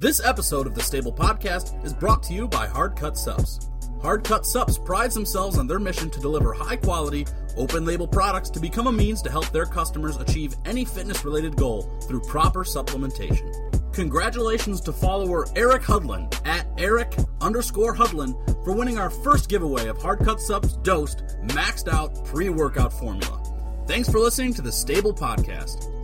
This episode of the Stable Podcast is brought to you by Hard Cut Subs. Hard Cut Subs prides themselves on their mission to deliver high quality, open label products to become a means to help their customers achieve any fitness related goal through proper supplementation. Congratulations to follower Eric Hudlin at Eric underscore Hudlin for winning our first giveaway of Hard Cut Subs Dosed Maxed Out Pre Workout Formula. Thanks for listening to the Stable Podcast.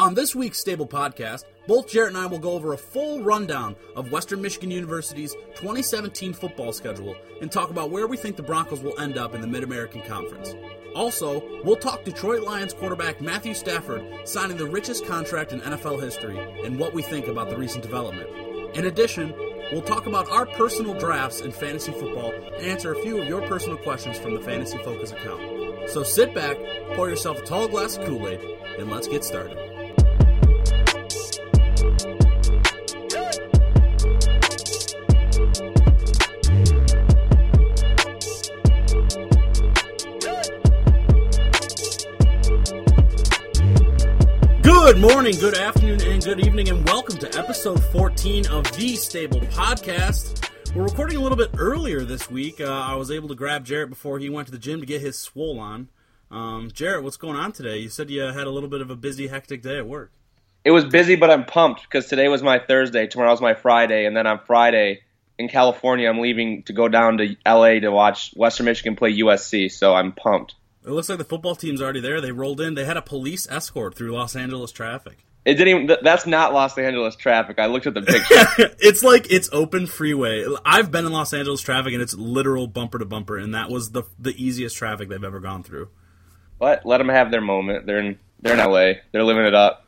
On this week's Stable Podcast, both Jarritt and I will go over a full rundown of Western Michigan University's 2017 football schedule and talk about where we think the Broncos will end up in the Mid American Conference. Also, we'll talk Detroit Lions quarterback Matthew Stafford signing the richest contract in NFL history and what we think about the recent development. In addition, we'll talk about our personal drafts in fantasy football and answer a few of your personal questions from the Fantasy Focus account. So sit back, pour yourself a tall glass of Kool Aid, and let's get started. Good morning, good afternoon, and good evening, and welcome to episode 14 of the Stable Podcast. We're recording a little bit earlier this week. Uh, I was able to grab Jarritt before he went to the gym to get his swole on. Um, Jarritt, what's going on today? You said you had a little bit of a busy, hectic day at work. It was busy, but I'm pumped because today was my Thursday, tomorrow's my Friday, and then on Friday in California, I'm leaving to go down to LA to watch Western Michigan play USC. So I'm pumped. It looks like the football team's already there. They rolled in. They had a police escort through Los Angeles traffic. It didn't even. That's not Los Angeles traffic. I looked at the picture. it's like it's open freeway. I've been in Los Angeles traffic and it's literal bumper to bumper, and that was the the easiest traffic they've ever gone through. but let them have their moment. They're in. They're in LA. They're living it up,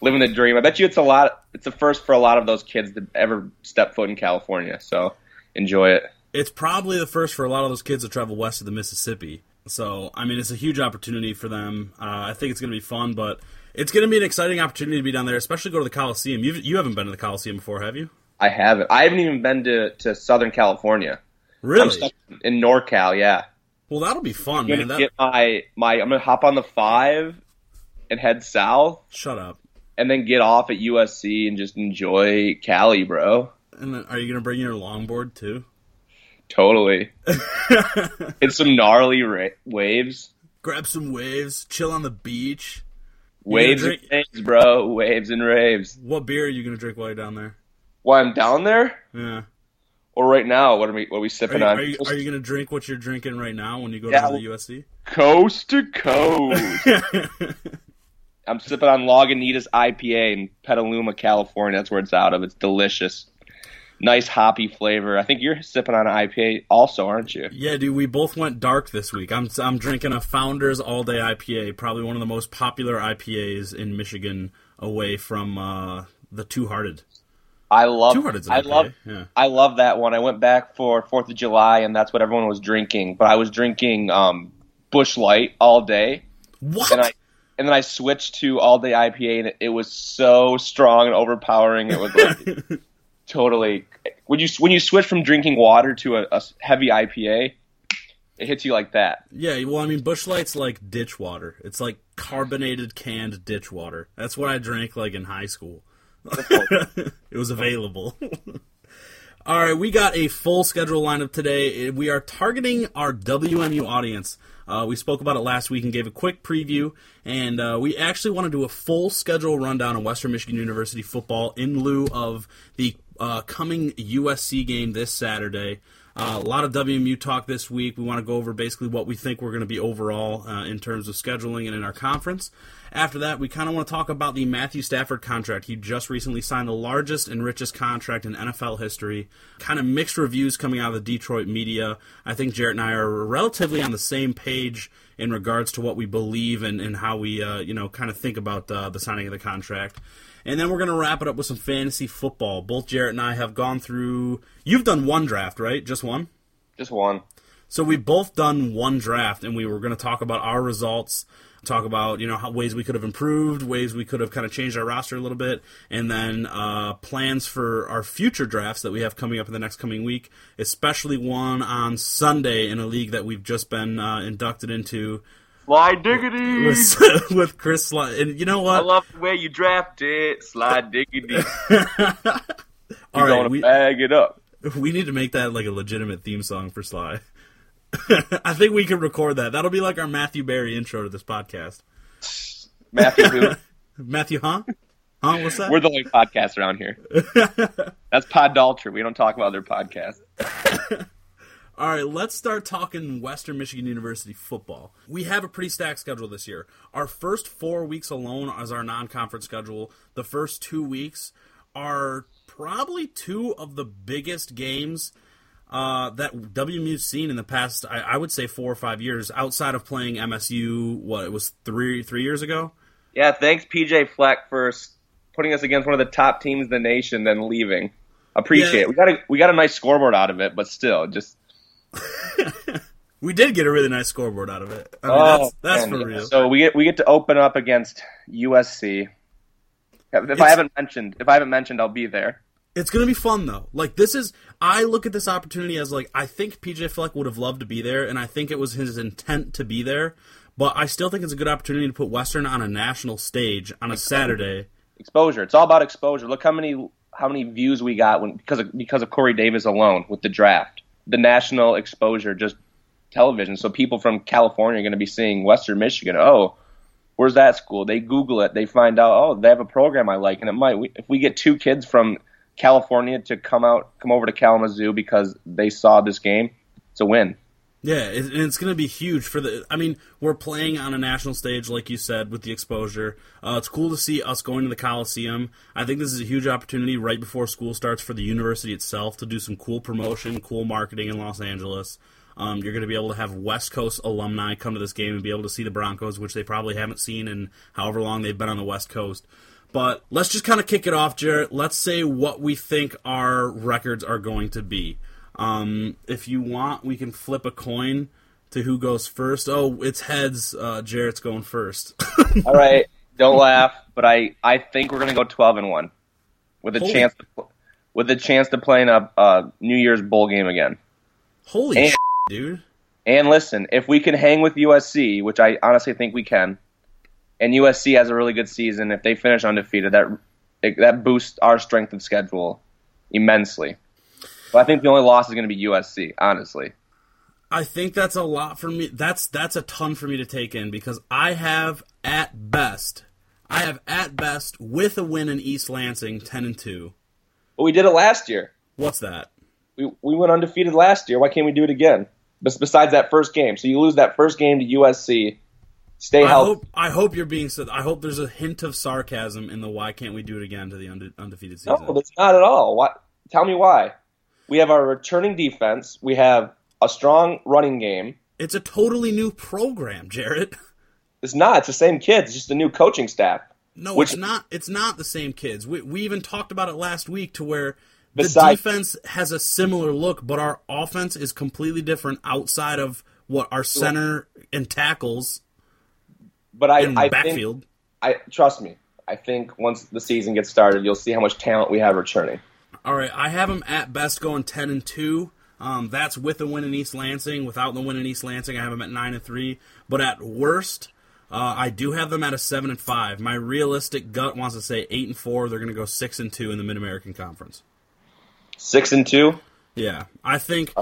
living the dream. I bet you it's a lot. It's a first for a lot of those kids to ever step foot in California. So enjoy it. It's probably the first for a lot of those kids to travel west of the Mississippi. So, I mean, it's a huge opportunity for them. Uh, I think it's going to be fun, but it's going to be an exciting opportunity to be down there, especially go to the Coliseum. You've, you haven't been to the Coliseum before, have you? I haven't. I haven't even been to to Southern California. Really? in NorCal. Yeah. Well, that'll be fun, I'm man. gonna That, get my my. I'm gonna hop on the five and head south, shut up. and then get off at USC and just enjoy Cali, bro. And then, are you going to bring your longboard too? Totally. Hit some gnarly ra- waves, Grab some waves, chill on the beach. waves and raves, bro. Waves and raves. What beer are you going to drink while you're down there? While I'm down there, Yeah. or right now, what are we what are we Are sipping you, on? are you, are you going to drink what you're drinking right now when you go Yeah, down to the USC? coast to coast. I'm sipping on Lagunitas IPA in Petaluma, California. That's where it's out of. It's delicious. Nice hoppy flavor. I think you're sipping on an IPA also, aren't you? Yeah, dude, we both went dark this week. I'm I'm drinking a Founders All Day IPA, probably one of the most popular IPAs in Michigan, away from uh, the Two Hearted. I love. Two Hearted's I IPA. love. Yeah. I love that one. I went back for Fourth of July, and that's what everyone was drinking. But I was drinking um, Busch Light all day, What? and I and then I switched to all day IPA, and it, it was so strong and overpowering. It was like totally when you when you switch from drinking water to a, a heavy IPA, it hits you like that. yeah, well, I mean, Busch Light's like ditch water. It's like carbonated canned ditch water. That's what I drank like in high school. it was available. All right, we got a full schedule lineup today. We are targeting our WMU audience. Uh, we spoke about it last week and gave a quick preview, and uh, we actually want to do a full schedule rundown of Western Michigan University football in lieu of the uh, coming USC game this Saturday. Uh, a lot of WMU talk this week. We want to go over basically what we think we're going to be overall uh, in terms of scheduling and in our conference. After that, we kind of want to talk about the Matthew Stafford contract. He just recently signed the largest and richest contract in NFL history. Kind of mixed reviews coming out of the Detroit media. I think Jarritt and I are relatively on the same page in regards to what we believe and, and how we, uh, you know, kind of think about uh, the signing of the contract. And then we're going to wrap it up with some fantasy football. Both Jarritt and I have gone through. You've done one draft, right? Just one? Just one. So we've both done one draft, and we were going to talk about our results, talk about you know how, ways we could have improved, ways we could have kind of changed our roster a little bit, and then uh, plans for our future drafts that we have coming up in the next coming week, especially one on Sunday in a league that we've just been uh, inducted into. Slide diggity with, with Chris Slide. And you know what? I love the way you draft it. Slide diggity. All You're right, gonna we, bag it up. we need to make that like a legitimate theme song for Sly. I think we can record that. That'll be like our Matthew Berry intro to this podcast. Matthew, who? Matthew, huh? Huh? What's that? we're the only podcast around here. That's Podultry. We don't talk about other podcasts. All right, let's start talking Western Michigan University football. We have a pretty stacked schedule this year. Our first four weeks alone as our non conference schedule, the first two weeks are probably two of the biggest games uh, that WMU's seen in the past, I, I, would say, four or five years, outside of playing MSU, what, it was three, three years ago? Yeah, thanks, PJ Fleck, for putting us against one of the top teams in the nation, then leaving. Appreciate yeah. it. We got a we got a nice scoreboard out of it, but still, just we did get a really nice scoreboard out of it. I mean, oh, that's, that's for real. So we get we get to open up against USC. If it's, I haven't mentioned, if I haven't mentioned, I'll be there. It's gonna be fun though. Like this is, I look at this opportunity as like I think PJ Fleck would have loved to be there, and I think it was his intent to be there. But I still think it's a good opportunity to put Western on a national stage on a Saturday. Exposure. It's all about exposure. Look how many how many views we got when because of because of Corey Davis alone with the draft. The national exposure, just television. So people from California are going to be seeing Western Michigan. Oh, where's that school? They Google it. They find out. Oh, they have a program I like, and it might. if we get two kids from California to come out, come over to Kalamazoo because they saw this game, it's a win. Yeah, and it's going to be huge for the. I mean, we're playing on a national stage, like you said, with the exposure. Uh, it's cool to see us going to the Coliseum. I think this is a huge opportunity right before school starts for the university itself to do some cool promotion, cool marketing in Los Angeles. Um, you're going to be able to have West Coast alumni come to this game and be able to see the Broncos, which they probably haven't seen in however long they've been on the West Coast. But let's just kind of kick it off, Jarritt. Let's say what we think our records are going to be. Um, if you want, we can flip a coin to who goes first. Oh, it's heads. Uh, Jarritt's going first. All right, don't laugh, but I, I think we're gonna go twelve and one, with a Holy. chance to, with a chance to play in a, a New Year's bowl game again. Holy And- shit, dude! And listen, if we can hang with USC, which I honestly think we can, and USC has a really good season, if they finish undefeated, that that boosts our strength of schedule immensely. But I think the only loss is going to be USC, honestly. I think that's a lot for me. That's that's a ton for me to take in because I have at best, I have at best with a win in East Lansing, ten and two. But we did it last year. What's that? We we went undefeated last year. Why can't we do it again? Besides that first game, so you lose that first game to USC. Stay I healthy. hope I hope you're being. so- I hope there's a hint of sarcasm in the "Why can't we do it again?" to the unde- undefeated season. No, that's not at all. What? Tell me why. We have our returning defense. We have a strong running game. It's a totally new program, Jarritt. It's not. It's the same kids. It's just a new coaching staff. No, Which- it's not. It's not the same kids. We we even talked about it last week to where the Besides- defense has a similar look, but our offense is completely different outside of what our center and tackles But I, I think, backfield. I trust me. I think once the season gets started, you'll see how much talent we have returning. All right, I have them at best going ten and two. Um, that's with the win in East Lansing. Without the win in East Lansing, I have them at nine and three. But at worst, uh, I do have them at a seven and five. My realistic gut wants to say eight and four. They're going to go six and two in the Mid American Conference. Six and two. Yeah, I think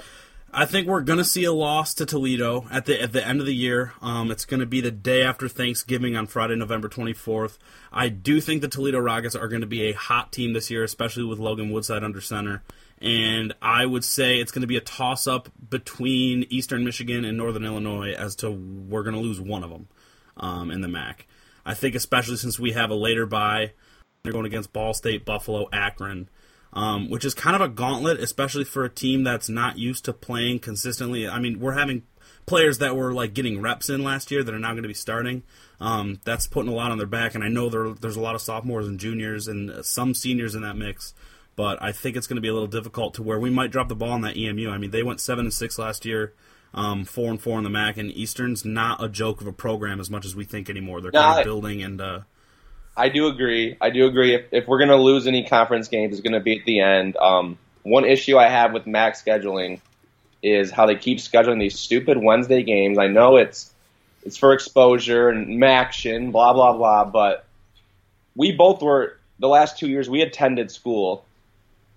I think we're gonna see a loss to Toledo at the at the end of the year. Um, it's gonna be the day after Thanksgiving on Friday, November twenty fourth. I do think the Toledo Rockets are going to be a hot team this year, especially with Logan Woodside under center. And I would say it's going to be a toss up between Eastern Michigan and Northern Illinois as to we're going to lose one of them um, in the MAC. I think especially since we have a later bye, they're going against Ball State, Buffalo, Akron um, which is kind of a gauntlet, especially for a team that's not used to playing consistently. I mean, we're having players that were like getting reps in last year that are now going to be starting. Um, that's putting a lot on their back, and I know there, there's a lot of sophomores and juniors and some seniors in that mix. But I think it's going to be a little difficult to where we might drop the ball on that EMU. I mean, they went seven and six last year, um, four and four in the MAC, and Eastern's not a joke of a program as much as we think anymore. They're No, kind of building and. Uh, I do agree. I do agree. If, if we're going to lose any conference games, it's going to be at the end. Um, one issue I have with MAC scheduling is how they keep scheduling these stupid Wednesday games. I know it's it's for exposure and action, blah blah blah. But we both were the last two years we attended school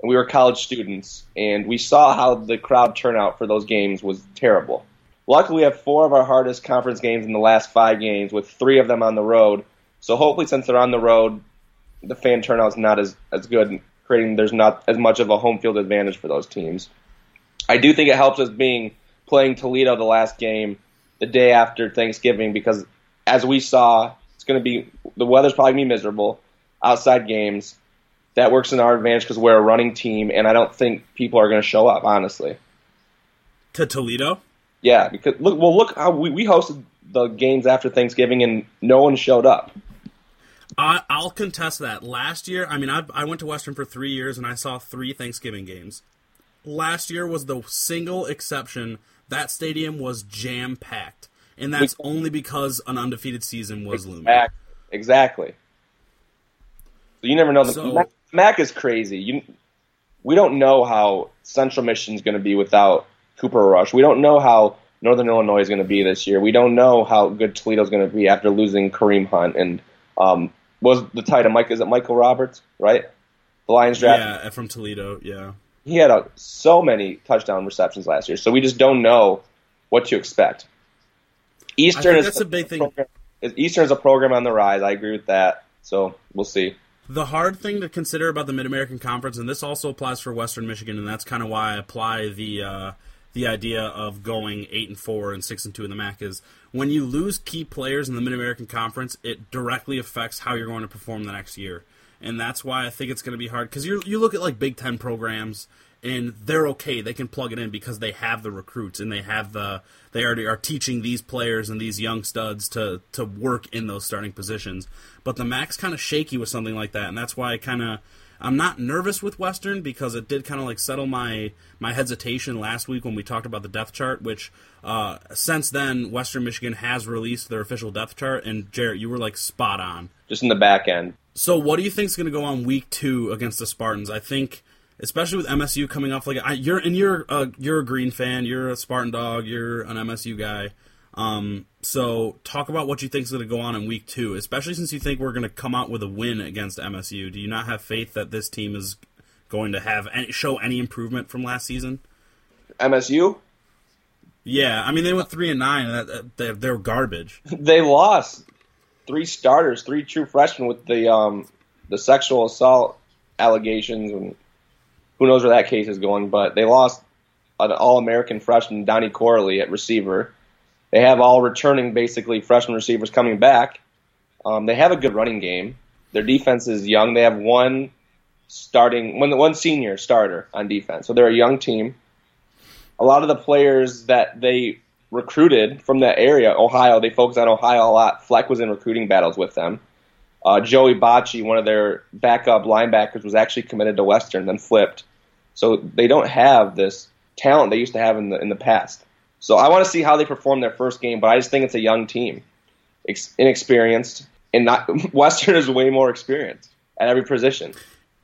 and we were college students and we saw how the crowd turnout for those games was terrible. Luckily, we have four of our hardest conference games in the last five games, with three of them on the road. So hopefully, since they're on the road, the fan turnout's not as as good, creating there's not as much of a home field advantage for those teams. I do think it helps us being playing Toledo the last game the day after Thanksgiving because as we saw, it's going to be the weather's probably going to be miserable. Outside games, that works in our advantage because we're a running team, and I don't think people are going to show up. Honestly, to Toledo. Yeah, because look, well, look how we, we hosted the games after Thanksgiving, and no one showed up. I, I'll contest that. Last year, I mean, I, I went to Western for three years, and I saw three Thanksgiving games. Last year was the single exception. That stadium was jam packed, and that's we, only because an undefeated season was exactly, looming. Exactly. So you never know. The, so, Mac, Mac is crazy. You, we don't know how Central Michigan's going to be without Cooper Rush. We don't know how Northern Illinois is going to be this year. We don't know how good Toledo is going to be after losing Kareem Hunt and um, was the tight end Mike? Is it Michael Roberts? Right, the Lions draft. Yeah, from Toledo. Yeah, he had a, so many touchdown receptions last year, so we just don't know what to expect. Eastern is that's a big thing. Eastern is a program on the rise. I agree with that. So we'll see. The hard thing to consider about the Mid American Conference, and this also applies for Western Michigan, and that's kind of why I apply the uh, the idea of going eight and four and six and two in the MAC is when you lose key players in the Mid American Conference, it directly affects how you're going to perform the next year, and that's why I think it's going to be hard because you you look at like Big Ten programs and they're okay. They can plug it in because they have the recruits and they have the they already are teaching these players and these young studs to to work in those starting positions. But the MAC's kind of shaky with something like that, and that's why I kind of I'm not nervous with Western because it did kind of like settle my my hesitation last week when we talked about the depth chart. Which uh, since then, Western Michigan has released their official depth chart, and Jarritt, you were like spot on. Just in the back end. So, what do you think is going to go on week two against the Spartans? I think, especially with MSU coming off like I, you're and you're a, you're a Green fan, you're a Spartan dog, you're an MSU guy. Um, so talk about what you think is going to go on in week two, especially since you think we're going to come out with a win against MSU. Do you not have faith that this team is going to have any, show any improvement from last season? MSU. Yeah, I mean they went three and nine, and they they're garbage. they lost three starters, three true freshmen with the um, the sexual assault allegations, and who knows where that case is going. But they lost an All American freshman, Donnie Corley, at receiver. They have all returning, basically, freshman receivers coming back. Um, they have a good running game. Their defense is young. They have one starting, one, one senior starter on defense. So they're a young team. A lot of the players that they recruited from that area, Ohio, they focus on Ohio a lot. Fleck was in recruiting battles with them. Uh, Joey Bachie, one of their backup linebackers, was actually committed to Western, then flipped. So they don't have this talent they used to have in the in the past. So I want to see how they perform their first game, but I just think it's a young team, Ex- inexperienced, and not Western is way more experienced at every position.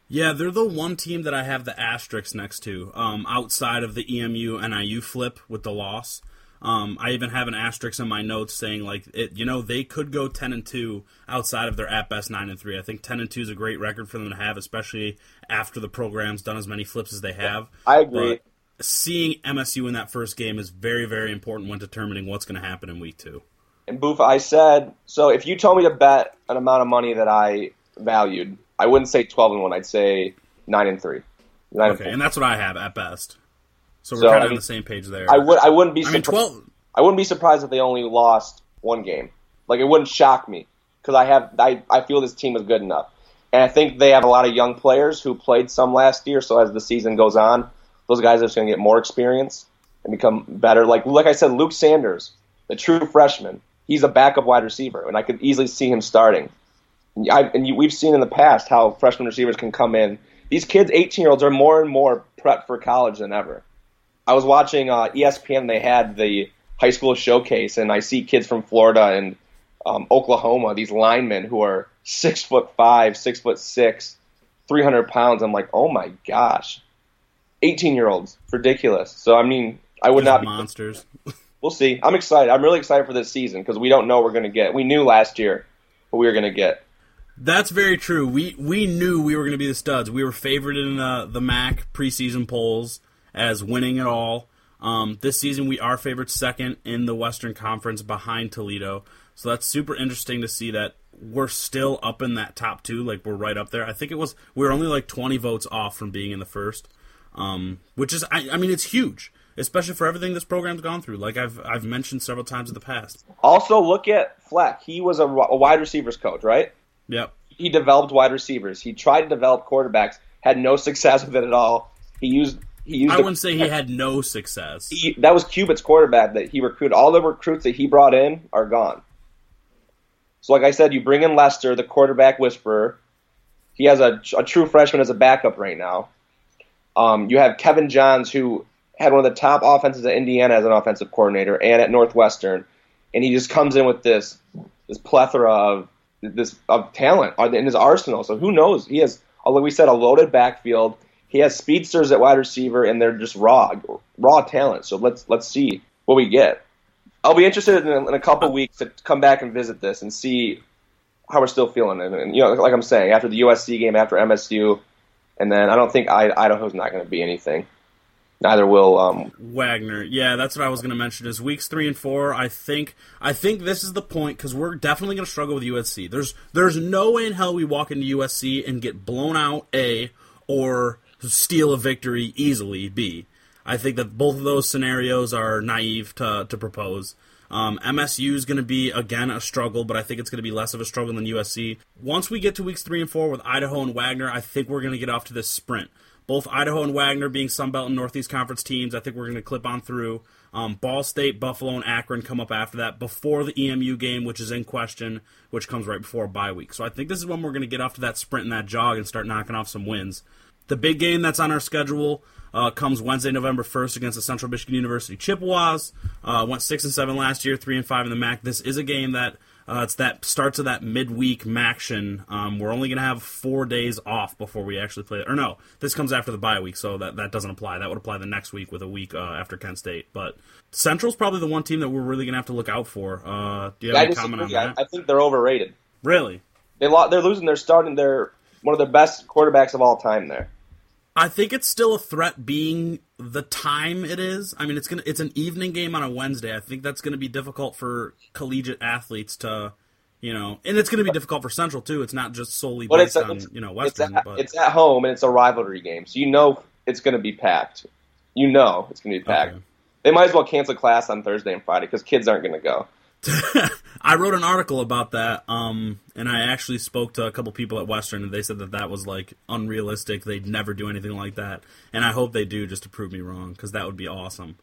Yeah, they're the one team that I have the asterisks next to, um, outside of the EMU NIU flip with the loss. Um, I even have an asterisk in my notes saying like it, you know, they could go ten and two outside of their at best nine and three. I think ten and two is a great record for them to have, especially after the program's done as many flips as they have. I agree. But seeing MSU in that first game is very, very important when determining what's going to happen in week two. And Boof, I said so. If you told me to bet an amount of money that I valued, I wouldn't say twelve and one. I'd say nine and three. Nine okay, and, and, that's what I have at best. So we're so, kind of I mean, on the same page there. I would. I wouldn't be. I mean, twelve. I wouldn't be surprised if they only lost one game. Like it wouldn't shock me because I have. I I feel this team is good enough, and I think they have a lot of young players who played some last year. So as the season goes on, those guys are just going to get more experience and become better. Like like I said, Luke Sanders, the true freshman, he's a backup wide receiver, and I could easily see him starting. And, I, and you, we've seen in the past how freshman receivers can come in. These kids, 18 year olds, are more and more prepped for college than ever. I was watching uh, ESPN. They had the high school showcase, and I see kids from Florida and um, Oklahoma, these linemen who are six foot five, six foot six, 300 pounds. I'm like, oh my gosh, 18 year olds. Ridiculous. So I mean, I would Just not be monsters. we'll see. I'm excited. I'm really excited for this season because we don't know what we're going to get. We knew last year what we were going to get. That's very true. We we knew we were going to be the studs. We were favored in uh, the MAC preseason polls as winning it all. Um, this season, we are favored second in the Western Conference behind Toledo. So that's super interesting to see that we're still up in that top two. Like we're right up there. I think it was we were only like 20 votes off from being in the first, um, which is I, I mean it's huge, especially for everything this program's gone through. Like I've I've mentioned several times in the past. Also, look at Fleck. He was a, a wide receivers coach, right? Yep. He developed wide receivers. He tried to develop quarterbacks. Had no success with it at all. He used he used. I wouldn't say he had no success. He, that was Cubit's quarterback that he recruited. All the recruits that he brought in are gone. So, like I said, you bring in Lester, the quarterback whisperer. He has a, a true freshman as a backup right now. Um, you have Kevin Johns, who had one of the top offenses at Indiana as an offensive coordinator and at Northwestern, and he just comes in with this this plethora of this of talent in his arsenal. So who knows? He has, like we said, a loaded backfield. He has speedsters at wide receiver, and they're just raw, raw talent. So let's let's see what we get. I'll be interested in in a couple weeks to come back and visit this and see how we're still feeling. And, and you know, like I'm saying, after the USC game, after MSU, and then I don't think I, Idaho's not going to be anything. Neither will um, Wagner. Yeah, that's what I was going to mention. Is weeks three and four. I think I think this is the point because we're definitely going to struggle with USC. There's there's no way in hell we walk into USC and get blown out. A or steal a victory easily. B. I think that both of those scenarios are naive to, to propose. Um, MSU is going to be, again, a struggle, but I think it's going to be less of a struggle than USC. Once we get to weeks three and four with Idaho and Wagner, I think we're going to get off to this sprint. Both Idaho and Wagner being Sunbelt and Northeast Conference teams, I think we're going to clip on through. Um, Ball State, Buffalo, and Akron come up after that before the EMU game, which is in question, which comes right before a bye week. So I think this is when we're going to get off to that sprint and that jog and start knocking off some wins. The big game that's on our schedule uh, comes Wednesday, November first, against the Central Michigan University Chippewas. Uh, went six and seven last year, three and five in the MAC. This is a game that uh, it's that starts of that midweek MACtion. Um, we're only going to have four days off before we actually play. Or no, this comes after the bye week, so that that doesn't apply. That would apply the next week with a week uh, after Kent State. But Central's probably the one team that we're really going to have to look out for. Uh, do you have I any comment on that? I, I think they're overrated. really? They lo- they're losing. They're starting. They're one of their best quarterbacks of all time. There. I think it's still a threat being the time it is. I mean, it's gonna it's an evening game on a Wednesday. I think that's going to be difficult for collegiate athletes to, you know, and it's going to be difficult for Central too. It's not just solely But based it's, on it's you know it's Western, at, but it's at home and it's a rivalry game, so you know it's going to be packed. You know it's going to be packed. Okay. They might as well cancel class on Thursday and Friday because kids aren't going to go. I wrote an article about that, um, and I actually spoke to a couple people at Western, and they said that that was like unrealistic. They'd never do anything like that, and I hope they do just to prove me wrong because that would be awesome.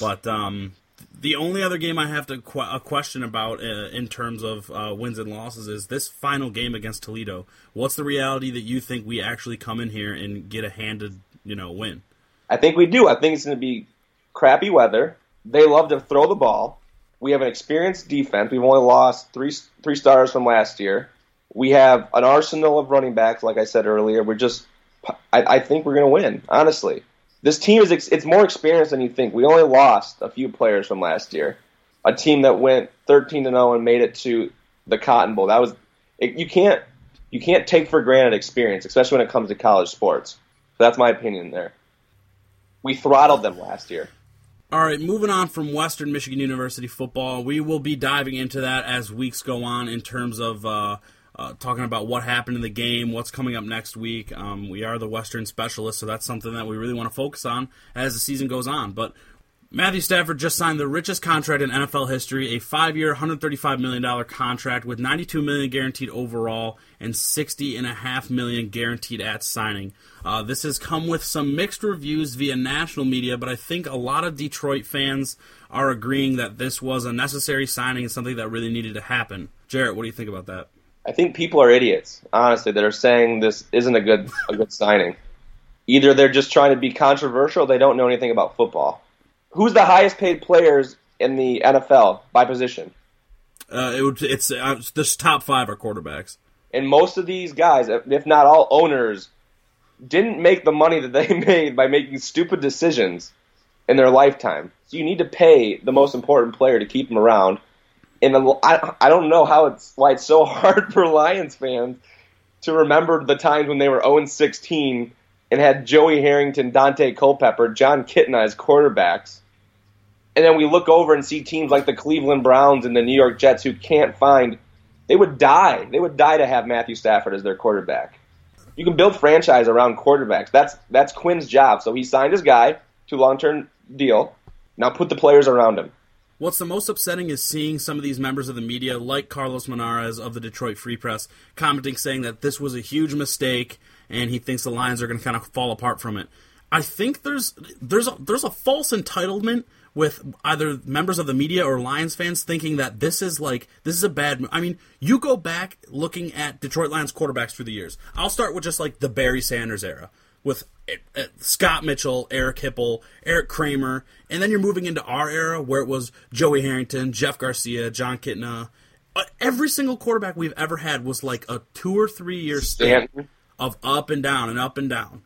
But um, the only other game I have to qu- a question about uh, in terms of uh, wins and losses is this final game against Toledo. What's the reality that you think we actually come in here and get a handed, you know, win? I think we do. I think it's going to be crappy weather. They love to throw the ball. We have an experienced defense. We've only lost three three stars from last year. We have an arsenal of running backs, like I said earlier. We're just, I, I think we're going to win. Honestly, this team is ex- it's more experienced than you think. We only lost a few players from last year. A team that went 13 to 0 and made it to the Cotton Bowl. That was it, you can't you can't take for granted experience, especially when it comes to college sports. So That's my opinion there. We throttled them last year. All right, moving on from Western Michigan University football, we will be diving into that as weeks go on in terms of uh, uh, talking about what happened in the game, what's coming up next week. Um, we are the Western specialists, so that's something that we really want to focus on as the season goes on. But Matthew Stafford just signed the richest contract in NFL history, a five-year, $135 million contract with 92 million guaranteed overall and 60.5 million guaranteed at signing. Uh, this has come with some mixed reviews via national media, but I think a lot of Detroit fans are agreeing that this was a necessary signing and something that really needed to happen. Jarritt, what do you think about that? I think people are idiots, honestly, that are saying this isn't a good a good signing. Either they're just trying to be controversial, they don't know anything about football. Who's the highest paid players in the NFL by position? Uh, it would, it's uh, this top five are quarterbacks. And most of these guys, if not all owners, didn't make the money that they made by making stupid decisions in their lifetime. So you need to pay the most important player to keep him around. And I, I don't know how it's why it's so hard for Lions fans to remember the times when they were 0 16 and had Joey Harrington, Daunte Culpepper, Jon Kitna as quarterbacks. And then we look over and see teams like the Cleveland Browns and the New York Jets who can't find. They would die. They would die to have Matthew Stafford as their quarterback. You can build franchise around quarterbacks. That's that's Quinn's job. So he signed his guy to long term deal. Now put the players around him. What's the most upsetting is seeing some of these members of the media, like Carlos Monarrez of the Detroit Free Press, commenting saying that this was a huge mistake and he thinks the Lions are going to kind of fall apart from it. I think there's there's a, there's a false entitlement with either members of the media or Lions fans thinking that this is like this is a bad. move. I mean, you go back looking at Detroit Lions quarterbacks through the years. I'll start with just like the Barry Sanders era with uh, Scott Mitchell, Eric Hipple, Eric Kramer, and then you're moving into our era where it was Joey Harrington, Jeff Garcia, Jon Kitna. Uh, every single quarterback we've ever had was like a two or three year stint of up and down and up and down.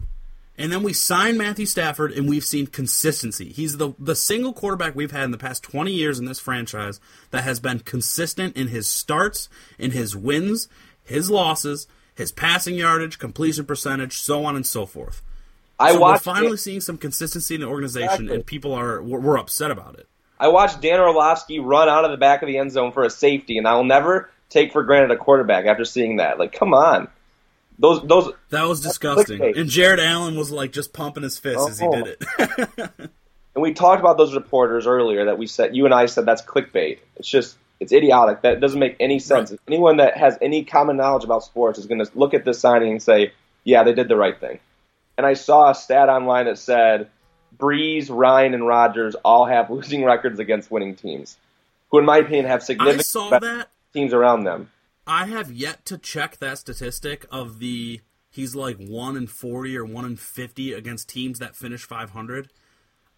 And then we signed Matthew Stafford, and we've seen consistency. He's the the single quarterback we've had in the past 20 years in this franchise that has been consistent in his starts, in his wins, his losses, his passing yardage, completion percentage, so on and so forth. I so watched we're finally it. seeing some consistency in the organization, exactly. and people are we're, we're, upset about it. I watched Dan Orlovsky run out of the back of the end zone for a safety, and I will never take for granted a quarterback after seeing that. Like, come on. Those those that was disgusting. And Jared Allen was like just pumping his fist oh. as he oh. did it. and we talked about those reporters earlier that we said you and I said that's clickbait. It's just it's idiotic. That doesn't make any sense. Right. Anyone that has any common knowledge about sports is going to look at this signing and say, "Yeah, they did the right thing." And I saw a stat online that said Brees, Ryan, and Rodgers all have losing records against winning teams, who, in my opinion, have significant teams around them. I have yet to check that statistic of the he's like 1 in 40 or 1 in 50 against teams that finish 500.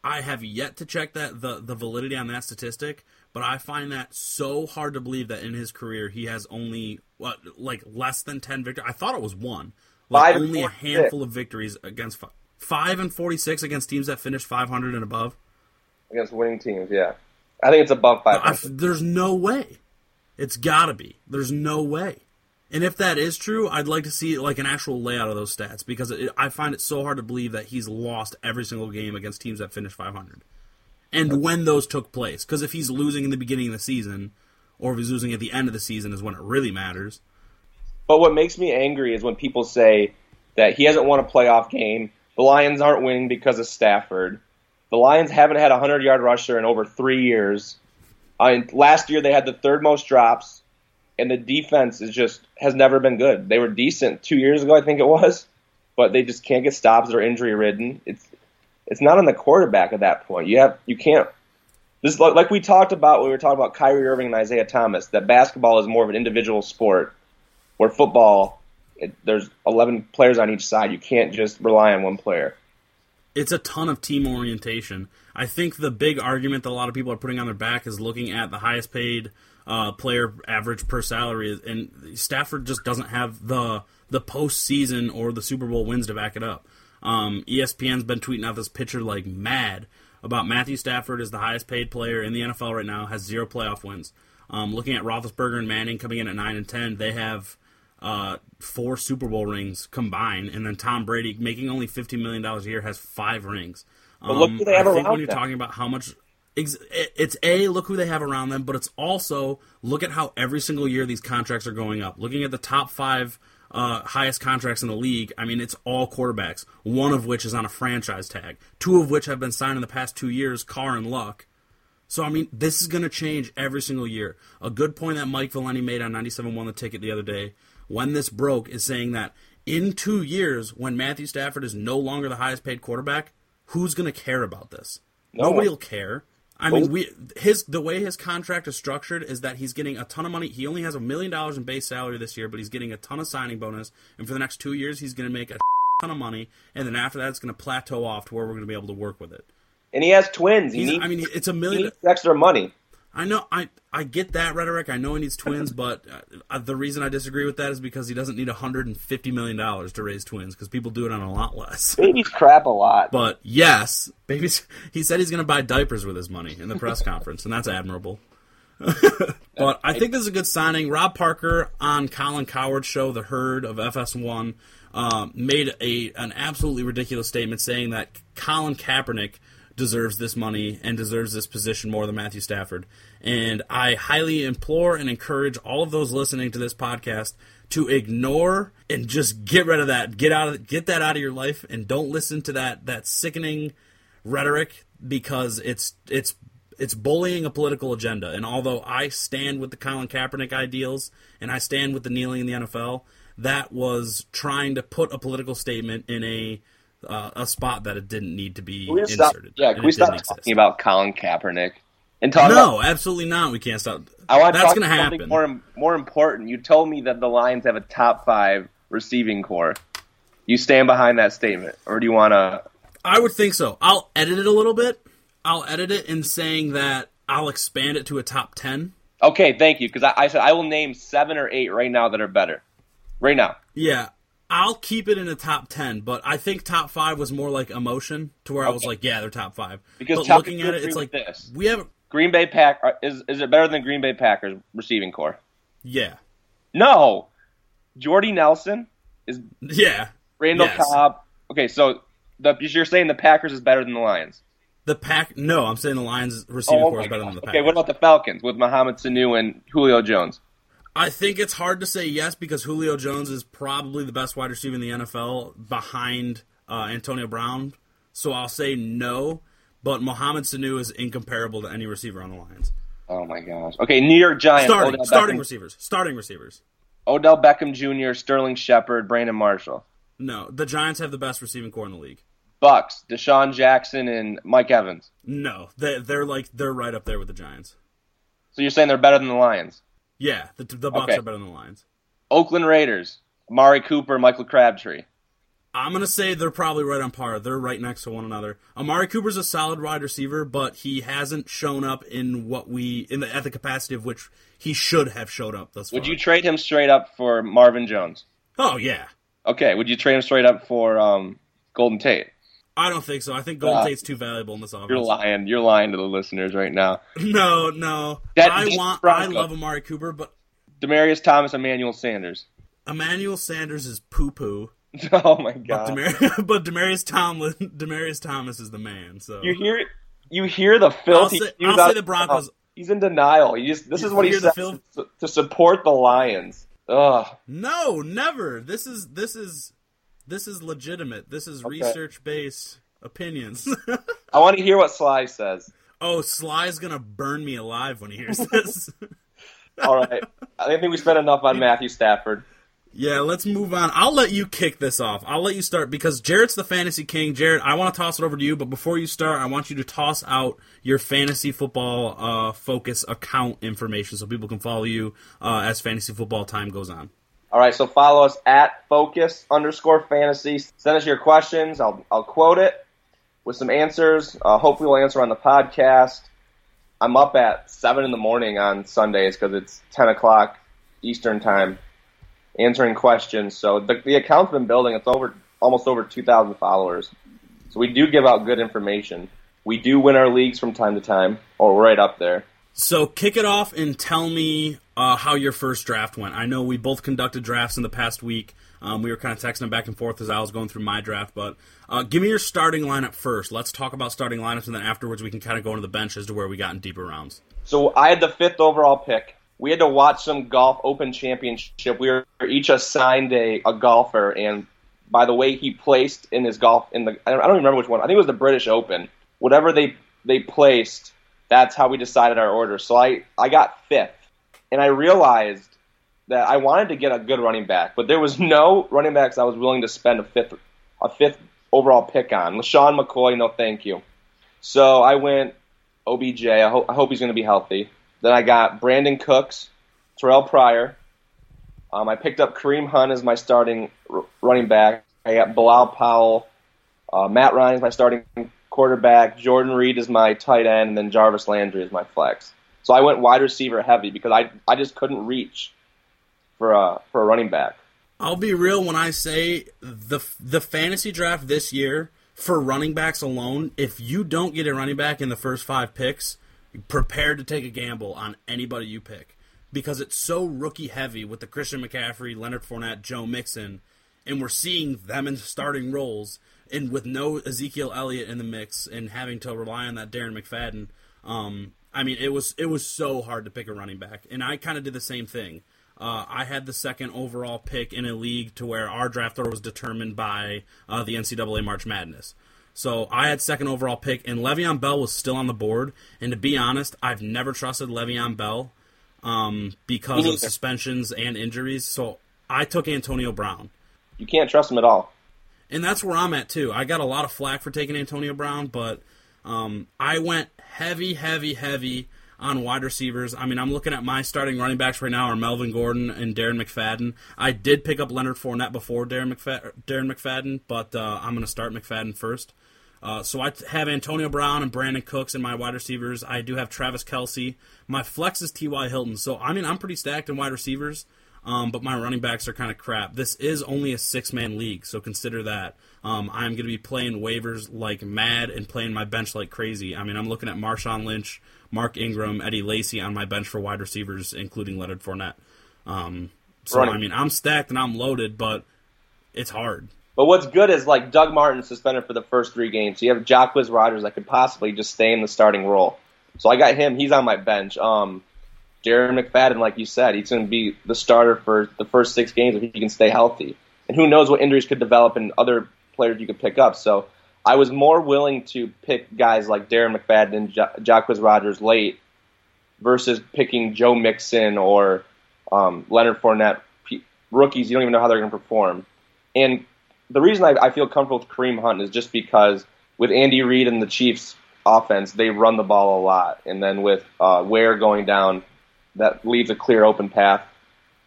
I have yet to check that the the validity on that statistic, but I find that so hard to believe that in his career he has only what like less than 10 victories. I thought it was one. Like five only a handful of victories against five, 5 and 46 against teams that finish 500 and above. Against winning teams, yeah. I think it's above 500. there's no way. It's got to be. There's no way. And if that is true, I'd like to see like an actual layout of those stats because it, I find it so hard to believe that he's lost every single game against teams that finished 500. And when those took place, because if he's losing in the beginning of the season, or if he's losing at the end of the season, is when it really matters. But what makes me angry is when people say that he hasn't won a playoff game. The Lions aren't winning because of Stafford. The Lions haven't had a hundred yard rusher in over three years. Uh, last year they had the third most drops, and the defense is just has never been good. They were decent two years ago, I think it was, but they just can't get stops. They're injury ridden. It's it's not on the quarterback at that point. You have you can't. This like we talked about when we were talking about Kyrie Irving and Isaiah Thomas. That basketball is more of an individual sport, where football it, there's 11 players on each side. You can't just rely on one player it's a ton of team orientation. I think the big argument that a lot of people are putting on their back is looking at the highest paid uh, player average per salary, and Stafford just doesn't have the the postseason or the Super Bowl wins to back it up. Um, ESPN's been tweeting out this picture like mad about Matthew Stafford as the highest paid player in the NFL right now, has zero playoff wins. Um, looking at Roethlisberger and Manning coming in at nine and ten, they have uh, four Super Bowl rings combined, and then Tom Brady making only fifteen million dollars a year has five rings. Um, look who they have I think when you're them. talking about how much it's a look who they have around them, but it's also look at how every single year these contracts are going up. Looking at the top five uh, highest contracts in the league, I mean it's all quarterbacks. One of which is on a franchise tag. Two of which have been signed in the past two years, Carr and Luck. So I mean, this is going to change every single year. A good point that Mike Valenti made on 97 won the ticket the other day when this broke is saying that in two years, when Matthew Stafford is no longer the highest paid quarterback, who's going to care about this? No Nobody will care. I mean, we his the way his contract is structured is that he's getting a ton of money. He only has a million dollars in base salary this year, but he's getting a ton of signing bonus, and for the next two years, he's going to make a ton of money, and then after that, it's going to plateau off to where we're going to be able to work with it. And he has twins. He needs, I mean, it's a million extra money. I know I I get that rhetoric. I know he needs twins, but uh, the reason I disagree with that is because he doesn't need 150 million dollars to raise twins because people do it on a lot less. Babies crap a lot. But yes, babies. He said he's going to buy diapers with his money in the press conference, and that's admirable. but I think this is a good signing. Rob Parker on Colin Cowherd's show, The Herd of FS1, um, made a an absolutely ridiculous statement saying that Colin Kaepernick deserves this money and deserves this position more than Matthew Stafford. And I highly implore and encourage all of those listening to this podcast to ignore and just get rid of that. Get out of get that out of your life and don't listen to that that sickening rhetoric because it's it's it's bullying a political agenda. And although I stand with the Colin Kaepernick ideals and I stand with the kneeling in the NFL, that was trying to put a political statement in a uh, a spot that it didn't need to be inserted. Stop, yeah, can we stop talking exist. about Colin Kaepernick? And talk no, about, absolutely not. We can't stop. I want That's going to happen. More, more important. You told me that the Lions have a top five receiving core. You stand behind that statement, or do you want to? I would think so. I'll edit it a little bit. I'll edit it in saying that I'll expand it to a top ten. Okay, thank you. Because I, I said I will name seven or eight right now that are better. Right now. Yeah, I'll keep it in the top ten, but I think top five was more like emotion to where okay. I was like, yeah, they're top five. Because but looking at it, it's like this. we have Green Bay Pack uh, is is it better than Green Bay Packers receiving core? Yeah. No. Jordy Nelson is yeah. Randall yes. Cobb. Okay, so the you're saying the Packers is better than the Lions. The pack? No, I'm saying the Lions receiving oh, core is better than the Packers. Okay, what about the Falcons with Mohamed Sanu and Julio Jones? I think it's hard to say yes because Julio Jones is probably the best wide receiver in the NFL behind uh, Antonio Brown. So I'll say no, but Mohamed Sanu is incomparable to any receiver on the Lions. Oh my gosh. Okay, New York Giants. Starting, starting receivers. Starting receivers. Odell Beckham Jr., Sterling Shepard, Brandon Marshall. No, the Giants have the best receiving core in the league. Bucks, DeSean Jackson and Mike Evans. No, they, they're like they're right up there with the Giants. So you're saying they're better than the Lions? Yeah, the, the Bucks okay. are better than the Lions. Oakland Raiders, Amari Cooper, Michael Crabtree. I'm gonna say they're probably right on par. They're right next to one another. Amari Cooper's a solid wide receiver, but he hasn't shown up in what we in the at the capacity of which he should have showed up thus far. Would you trade him straight up for Marvin Jones? Oh yeah. Okay. Would you trade him straight up for um, Golden Tate? I don't think so. I think Golden uh, Tate's too valuable in this offense. You're lying. You're lying to the listeners right now. No, no. That, I want. Bronco. I love Amari Cooper, but Demaryius Thomas, Emmanuel Sanders. Emmanuel Sanders is poo poo. Oh my god! But, Demar- but Demaryius Tomlin, Demaryius Thomas is the man. So you hear, you hear the filthy. I'll say, I'll say the Broncos. He's in denial. He just, this is what he says fil- to support the Lions. Ugh. No, never. This is this is this is legitimate. This is okay. research based opinions. I want to hear what Sly says. Oh, Sly's gonna burn me alive when he hears this. All right. I think we spent enough on Matthew Stafford. Yeah, let's move on. I'll let you kick this off. I'll let you start because Jared's the fantasy king. Jared, I want to toss it over to you, but before you start, I want you to toss out your fantasy football uh, focus account information so people can follow you uh, as fantasy football time goes on. All right, so follow us at focus underscore fantasy. Send us your questions. I'll I'll quote it with some answers. Uh, hopefully, we'll answer on the podcast. I'm up at seven in the morning on Sundays because it's ten o'clock Eastern time, answering questions. So the, the account's been building. It's over almost over two thousand followers. So we do give out good information. We do win our leagues from time to time, or right up there. So kick it off and tell me uh, how your first draft went. I know we both conducted drafts in the past week. Um, we were kind of texting back and forth as I was going through my draft, but uh, give me your starting lineup first. Let's talk about starting lineups, and then afterwards we can kind of go into the bench as to where we got in deeper rounds. So I had the fifth overall pick. We had to watch some golf Open Championship. We were each assigned a, a golfer, and by the way he placed in his golf in the I don't, I don't remember which one. I think it was the British Open. Whatever they they placed, that's how we decided our order. So I I got fifth, and I realized that I wanted to get a good running back, but there was no running backs I was willing to spend a fifth a fifth overall pick on. LeSean McCoy, no thank you. So I went OBJ. I, ho- I hope he's going to be healthy. Then I got Brandin Cooks, Terrelle Pryor. Um, I picked up Kareem Hunt as my starting r- running back. I got Bilal Powell. Uh, Matt Ryan is my starting quarterback. Jordan Reed is my tight end, and then Jarvis Landry is my flex. So I went wide receiver heavy because I I just couldn't reach for a for a running back. I'll be real when I say the the fantasy draft this year for running backs alone. If you don't get a running back in the first five picks, prepare to take a gamble on anybody you pick because it's so rookie heavy with the Christian McCaffrey, Leonard Fournette, Joe Mixon, and we're seeing them in starting roles and with no Ezekiel Elliott in the mix and having to rely on that Darren McFadden. Um, I mean, it was it was so hard to pick a running back, and I kind of did the same thing. Uh, I had the second overall pick in a league to where our draft order was determined by uh, the NCAA March Madness. So I had second overall pick, and Le'Veon Bell was still on the board. And to be honest, I've never trusted Le'Veon Bell um, because of suspensions and injuries. So I took Antonio Brown. You can't trust him at all. And that's where I'm at too. I got a lot of flack for taking Antonio Brown, but um, I went heavy, heavy, heavy on wide receivers. I mean, I'm looking at my starting running backs right now are Melvin Gordon and Darren McFadden. I did pick up Leonard Fournette before Darren, McFadden, Darren McFadden but uh, I'm going to start McFadden first. Uh, so I have Antonio Brown and Brandin Cooks in my wide receivers. I do have Travis Kelce. My flex is T.Y. Hilton. So, I mean, I'm pretty stacked in wide receivers, um, but my running backs are kind of crap. This is only a six man league, so consider that. Um, I'm going to be playing waivers like mad and playing my bench like crazy. I mean, I'm looking at Marshawn Lynch, Mark Ingram, Eddie Lacy on my bench for wide receivers, including Leonard Fournette. Um, so, Running. I mean, I'm stacked and I'm loaded, but it's hard. But what's good is like Doug Martin suspended for the first three games. So you have Jacquizz Rodgers that could possibly just stay in the starting role. So I got him. He's on my bench. Um, Darren McFadden, like you said, he's going to be the starter for the first six games if he can stay healthy. And who knows what injuries could develop in other players you could pick up. So I was more willing to pick guys like Darren McFadden and ja- Jacquizz Rodgers late versus picking Joe Mixon or um, Leonard Fournette, P- rookies. You don't even know how they're going to perform. And the reason I, I feel comfortable with Kareem Hunt is just because with Andy Reid and the Chiefs offense, they run the ball a lot, and then with uh, Ware going down, that leaves a clear open path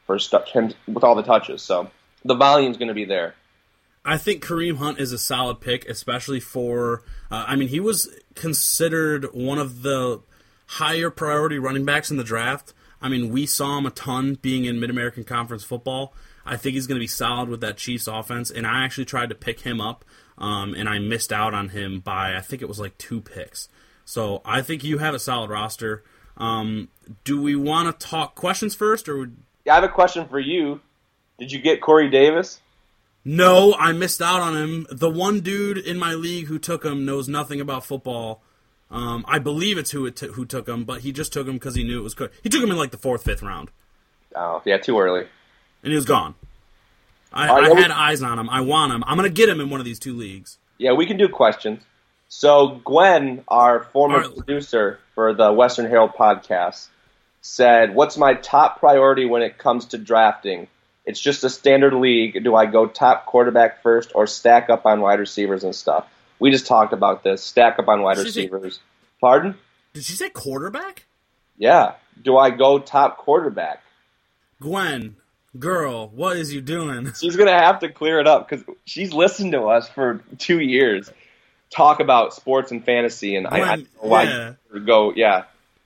for him with all the touches. So the volume's going to be there. I think Kareem Hunt is a solid pick, especially for. Uh, I mean, he was considered one of the higher priority running backs in the draft. I mean, we saw him a ton being in Mid American Conference football. I think he's going to be solid with that Chiefs offense, and I actually tried to pick him up, um, and I missed out on him by I think it was like two picks. So I think you have a solid roster. Um, do we want to talk questions first, or? Yeah, I have a question for you. Did you get Corey Davis? No, I missed out on him. The one dude in my league who took him knows nothing about football. Um, I believe it's who it t- who took him, but he just took him because he knew it was good. He took him in like the fourth, fifth round. Oh, yeah, too early. And he was gone. I, right, I had we... eyes on him. I want him. I'm going to get him in one of these two leagues. Yeah, we can do questions. So Gwen, our former producer for the Western Herald podcast, said, "What's my top priority when it comes to drafting?" It's just a standard league. Do I go top quarterback first or stack up on wide receivers and stuff? We just talked about this. Stack up on wide receivers. Say, Pardon? Did she say quarterback? Yeah. Do I go top quarterback? Gwen, girl, what is you doing? She's gonna have to clear it up because she's listened to us for two years talk about sports and fantasy, and I, I don't know why yeah. go. Yeah.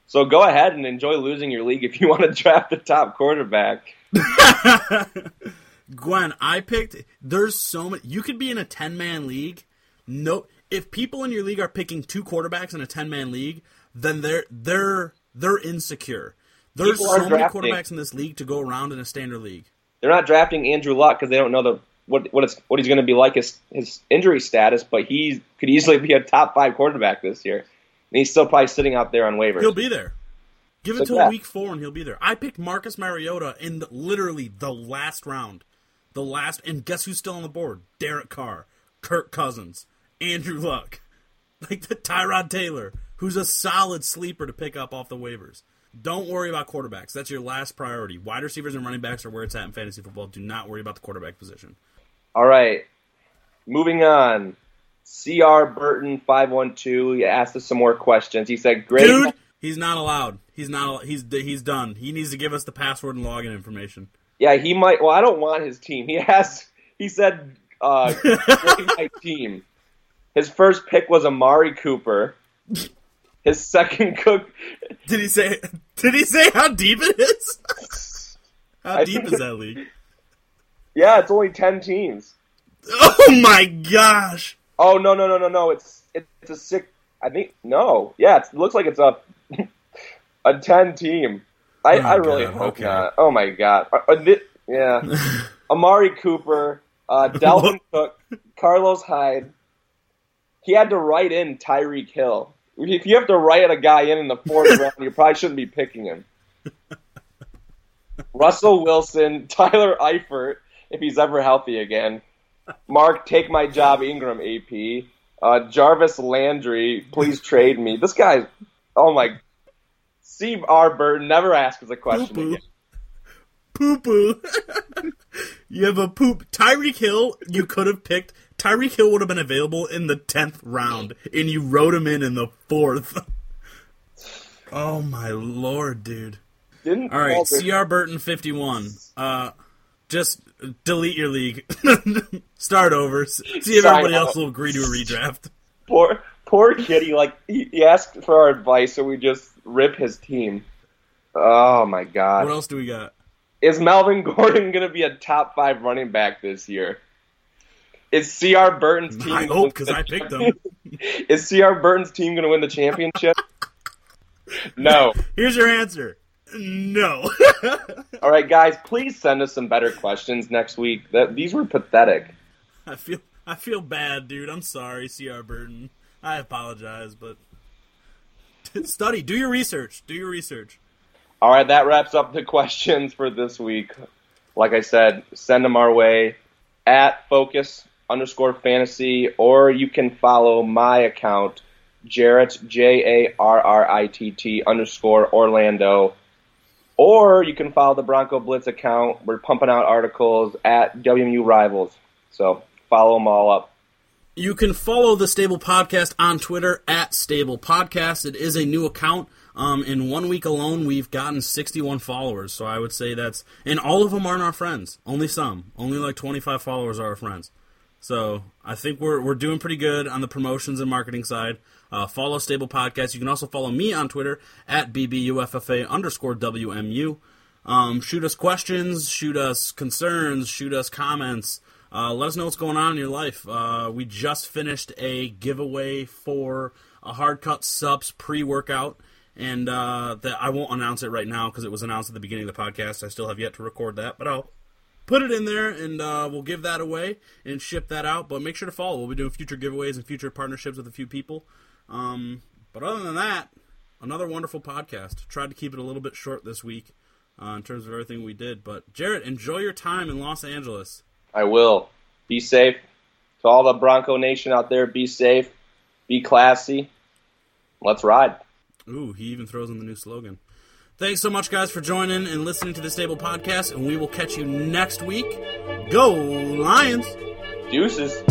So go ahead and enjoy losing your league if you want to draft the top quarterback. Gwen, I picked. There's so many. You could be in a ten man league. No, if people in your league are picking two quarterbacks in a ten man league, then they're they're they're insecure. There's so drafting. many quarterbacks in this league to go around in a standard league. They're not drafting Andrew Luck because they don't know the what what it's what he's going to be like his his injury status. But he could easily be a top five quarterback this year, and he's still probably sitting out there on waivers. He'll be there. Give it so, till yeah. week four and he'll be there. I picked Marcus Mariota in the, literally the last round. The last, and guess who's still on the board? Derek Carr, Kirk Cousins, Andrew Luck, like the Tyrod Taylor, who's a solid sleeper to pick up off the waivers. Don't worry about quarterbacks. That's your last priority. Wide receivers and running backs are where it's at in fantasy football. Do not worry about the quarterback position. All right. Moving on. CR Burton five one two. He asked us some more questions. He said, "Great, dude." He's not allowed. He's not. He's he's done. He needs to give us the password and login information. Yeah, he might. Well, I don't want his team. He has. He said, uh, "My team." His first pick was Amari Cooper. His second cook. Did he say? Did he say how deep it is? how deep is that league? Yeah, it's only ten teams. Oh my gosh! Oh no no no no no! It's it's a six. I think no. Yeah, it's, it looks like it's a a ten team. I, Oh, I really God, hope okay. not. Oh my god. Uh, uh, yeah. Amari Cooper, uh, Dalvin Cook, Carlos Hyde. He had to write in Tyreek Hill. If you have to write a guy in in the fourth round, you probably shouldn't be picking him. Russell Wilson, Tyler Eifert, if he's ever healthy again. Mark, take my job, Ingram AP. Uh, Jarvis Landry, please trade me. This guy, oh my. Steve R. Burton never asks a question Poo-poo. again. Poo poo. you have a poop. Tyreek Hill. You could have picked. Tyreek Hill would have been available in the tenth round, and you wrote him in in the fourth. Oh my lord, dude! Didn't All right, Walter- CR Burton fifty one. Uh, just delete your league. Start over. See if everybody else will agree to a redraft. poor poor kitty like he, he asked for our advice so we just rip his team oh my god! What else do we got? is melvin gordon going to be a top five running back this year is cr burton's team I hope because I picked them. is cr burton's team going to win the championship no Here's your answer. No. all right guys please send us some better questions next week that these were pathetic I feel I feel bad, dude. I'm sorry, CR Burton. I apologize, but study, do your research. Do your research. All right, that wraps up the questions for this week. Like I said, send them our way at focus underscore fantasy, or you can follow my account, Jarritt, J A R R I T T underscore Orlando. Or you can follow the Bronco Blitz account. We're pumping out articles at WMU Rivals. So follow them all up. You can follow the Stable Podcast on Twitter at Stable Podcast. It is a new account. Um, in one week alone, we've gotten 61 followers. So I would say that's, and all of them aren't our friends. Only some. Only like 25 followers are our friends. So I think we're we're doing pretty good on the promotions and marketing side. Uh, follow Stable Podcast. You can also follow me on Twitter at bbuffa underscore wmu. Um, shoot us questions, shoot us concerns, shoot us comments. Uh, let us know what's going on in your life. Uh, we just finished a giveaway for a hard cut subs pre workout, and uh, that I won't announce it right now because it was announced at the beginning of the podcast. I still have yet to record that, but I'll put it in there and uh, we'll give that away and ship that out. But make sure to follow. We'll be doing future giveaways and future partnerships with a few people. Um, but other than that, another wonderful podcast. Tried to keep it a little bit short this week uh, in terms of everything we did. But Jarritt, enjoy your time in Los Angeles. I will. Be safe. To all the Bronco Nation out there, be safe. Be classy. Let's ride. Ooh, he even throws in the new slogan. Thanks so much, guys, for joining and listening to the Stable Podcast, and we will catch you next week. Go Lions! Deuces.